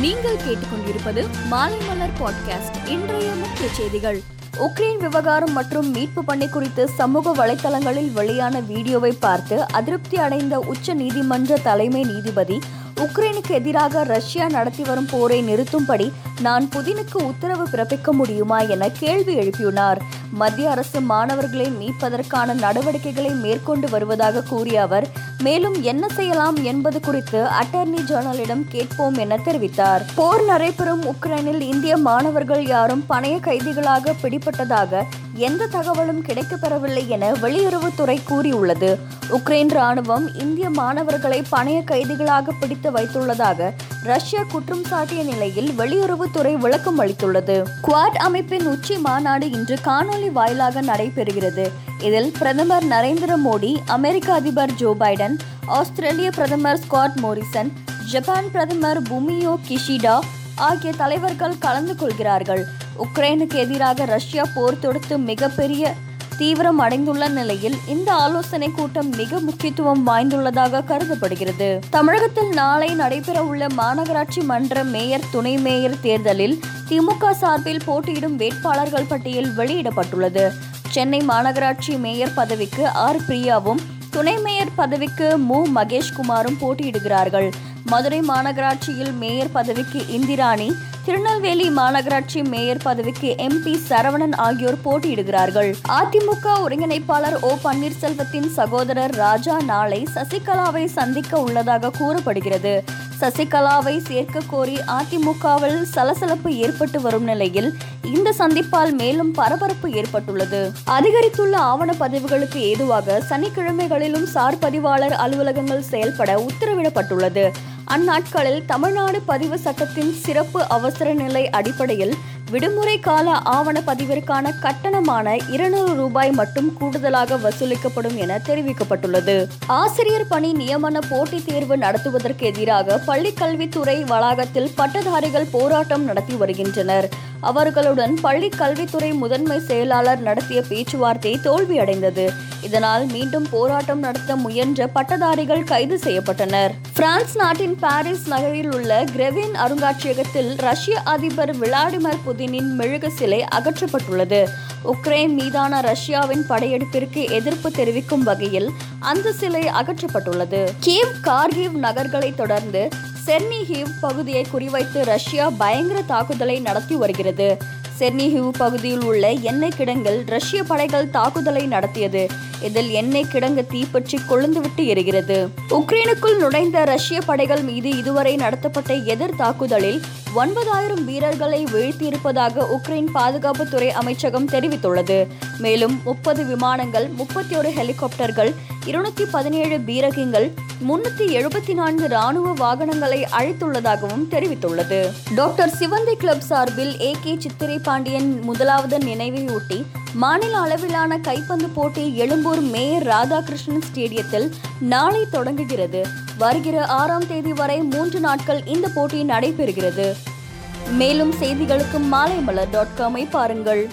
நீங்கள் கேட்டுக்கொண்டிருப்பது மாலை மலர் பாட்காஸ்ட் இன்றைய முக்கிய செய்திகள். உக்ரைன் விவகாரம் மற்றும் மீட்பு பணி குறித்து சமூக வலைதளங்களில் வெளியான வீடியோவை பார்த்து அதிருப்தி அடைந்த உச்ச நீதிமன்ற தலைமை நீதிபதி உக்ரைனுக்கு எதிராக ரஷ்யா நடத்தி வரும் போரை நிறுத்தும்படி நான் புதினுக்கு உத்தரவு பிறப்பிக்க முடியுமா என கேள்வி எழுப்பியுள்ளார். மத்திய அரசு மாணவர்களை மீட்பதற்கான நடவடிக்கைகளை மேற்கொண்டு வருவதாக கூறிய அவர் மேலும் என்ன செய்யலாம் என்பது குறித்து அட்டர்னி ஜெனரலிடம் கேட்போம் என தெரிவித்தார். போர் நடைபெறும் உக்ரைனில் இந்திய மாணவர்கள் யாரும் பணைய கைதிகளாக பிடிபட்டதாக எந்த தகவலும் கிடைக்கப்பெறவில்லை என வெளியுறவுத்துறை கூறியுள்ளது. உக்ரைன் ராணுவம் இந்திய மாணவர்களை பணைய கைதிகளாக பிடித்து வைத்துள்ளதாக ரஷ்யா குற்றம் சாட்டிய நிலையில் வெளியுறவுத்துறை விளக்கம் அளித்துள்ளது. குவாட் அமைப்பின் உச்சி மாநாடு இன்று காணொலி வாயிலாக நடைபெறுகிறது. இதில் பிரதமர் நரேந்திர மோடி அமெரிக்க அதிபர் ஜோ பைடன் ஆஸ்திரேலிய பிரதமர் ஸ்காட் மோரிசன் ஜப்பான் பிரதமர் புமியோ கிஷிடா ஆகிய தலைவர்கள் கலந்து கொள்கிறார்கள். உக்ரைனுக்கு எதிராக ரஷ்யா போர் தொடுத்து மிகப்பெரிய தீவிரம் அடைந்துள்ள நிலையில் இந்த ஆலோசனை கூட்டம் மிக முக்கியத்துவம் வாய்ந்துள்ளதாக கருதப்படுகிறது. தமிழகத்தில் நாளை நடைபெற உள்ள மாநகராட்சி மன்ற மேயர் துணை மேயர் தேர்தலில் திமுக சார்பில் போட்டியிடும் வேட்பாளர்கள் பட்டியல் வெளியிடப்பட்டுள்ளது. சென்னை மாநகராட்சி மேயர் பதவிக்கு ஆர். பிரியாவும் துணை மேயர் மேயர் பதவிக்கு மு. மகேஷ்குமாரும் போட்டியிடுகிறார்கள். மதுரை மாநகராட்சியில் மேயர் பதவிக்கு இந்திராணி திருநெல்வேலி மாநகராட்சி மேயர் பதவிக்கு எம்பி சரவணன் ஆகியோர் போட்டியிடுகிறார்கள். அதிமுக ஒருங்கிணைப்பாளர் ஓ. பன்னீர்செல்வத்தின் சகோதரர் ராஜா நாளை சசிகலாவை சந்திக்க உள்ளதாக கூறப்படுகிறது. சசிகலாவை சேர்க்க கோரி அதிமுகவில் சலசலப்பு ஏற்பட்டு வரும் நிலையில் இந்த சந்திப்பால் மேலும் பரபரப்பு ஏற்பட்டுள்ளது. அதிகரித்துள்ள ஆவண பதிவுகளுக்கு ஏதுவாக சனிக்கிழமைகளிலும் சார் பதிவாளர் அலுவலகங்கள் செயல்பட உத்தரவிடப்பட்டுள்ளது. அந்நாட்களில் தமிழ்நாடு பதிவு சட்டத்தின் சிறப்பு அவசர நிலை அடிப்படையில் விடுமுறை கால ஆவண பதிவிற்கான கட்டணமான இருநூறு ரூபாய் மட்டும் கூடுதலாக வசூலிக்கப்படும் என தெரிவிக்கப்பட்டுள்ளது. ஆசிரியர் பணி நியமன போட்டித் தேர்வு நடத்துவதற்கு எதிராக பள்ளிக் கல்வித்துறை வளாகத்தில் பட்டதாரிகள் போராட்டம் நடத்தி வருகின்றனர். அவர்களுடன் பள்ளி கல்வித்துறை முதன்மை செயலாளர் நடத்திய பேச்சுவார்த்தை தோல்வியடைந்தது. இதனால் மீண்டும் போராட்டம் நடத்த முயன்ற பட்டதாரிகள் கைது செய்யப்பட்டனர். பிரான்ஸ் நாட்டின் பாரிஸ் நகரில் உள்ள கிரெவின் அருங்காட்சியகத்தில் ரஷ்ய அதிபர் விளாடிமிர் புதினின் மெழுகு சிலை அகற்றப்பட்டுள்ளது. உக்ரைன் மீதான ரஷ்யாவின் படையெடுப்பிற்கு எதிர்ப்பு தெரிவிக்கும் வகையில் அந்த சிலை அகற்றப்பட்டுள்ளது. கீவ் கார்கிவ் நகர்களை தொடர்ந்து செர்னிஹிவ் பகுதியை குறிவைத்து ரஷ்யா பயங்கர தாக்குதலை நடத்தி வருகிறது. செர்னிஹிவ் பகுதியில் உள்ள எண்ணெய் கிடங்கில் ரஷ்ய படைகள் தாக்குதலை நடத்தியது. இதில் எண்ணெய் கிடங்கு தீப்பற்றி கொழுந்துவிட்டு எரிகிறது. உக்ரைனுக்குள் நுழைந்த ரஷ்ய படைகள் மீது இதுவரை நடத்தப்பட்ட எதிர் தாக்குதலில் ஒன்பதாயிரம் வீரர்களை வீழ்த்தியிருப்பதாக உக்ரைன் பாதுகாப்புத்துறை அமைச்சகம் தெரிவித்துள்ளது. மேலும் முப்பது விமானங்கள் முப்பத்தி ஒரு ஹெலிகாப்டர்கள் இருநூத்தி பதினேழு பீரகிங்கள் முன்னூத்தி எழுபத்தி நான்கு ராணுவ வாகனங்களை அழைத்துள்ளதாகவும் தெரிவித்துள்ளது. டாக்டர் சிவந்தி கிளப் சார்பில் ஏ கே சித்திரை பாண்டியன் முதலாவது நினைவையொட்டி மாநில அளவிலான கைப்பந்து போட்டி எழும்பூர் மேயர் ராதாகிருஷ்ணன் ஸ்டேடியத்தில் நாளை தொடங்குகிறது. வருகிற ஆறாம் தேதி வரை மூன்று நாட்கள் இந்த போட்டி நடைபெறுகிறது. மேலும் செய்திகளுக்கு மாலைமலர் டாட் காமை பாருங்கள்.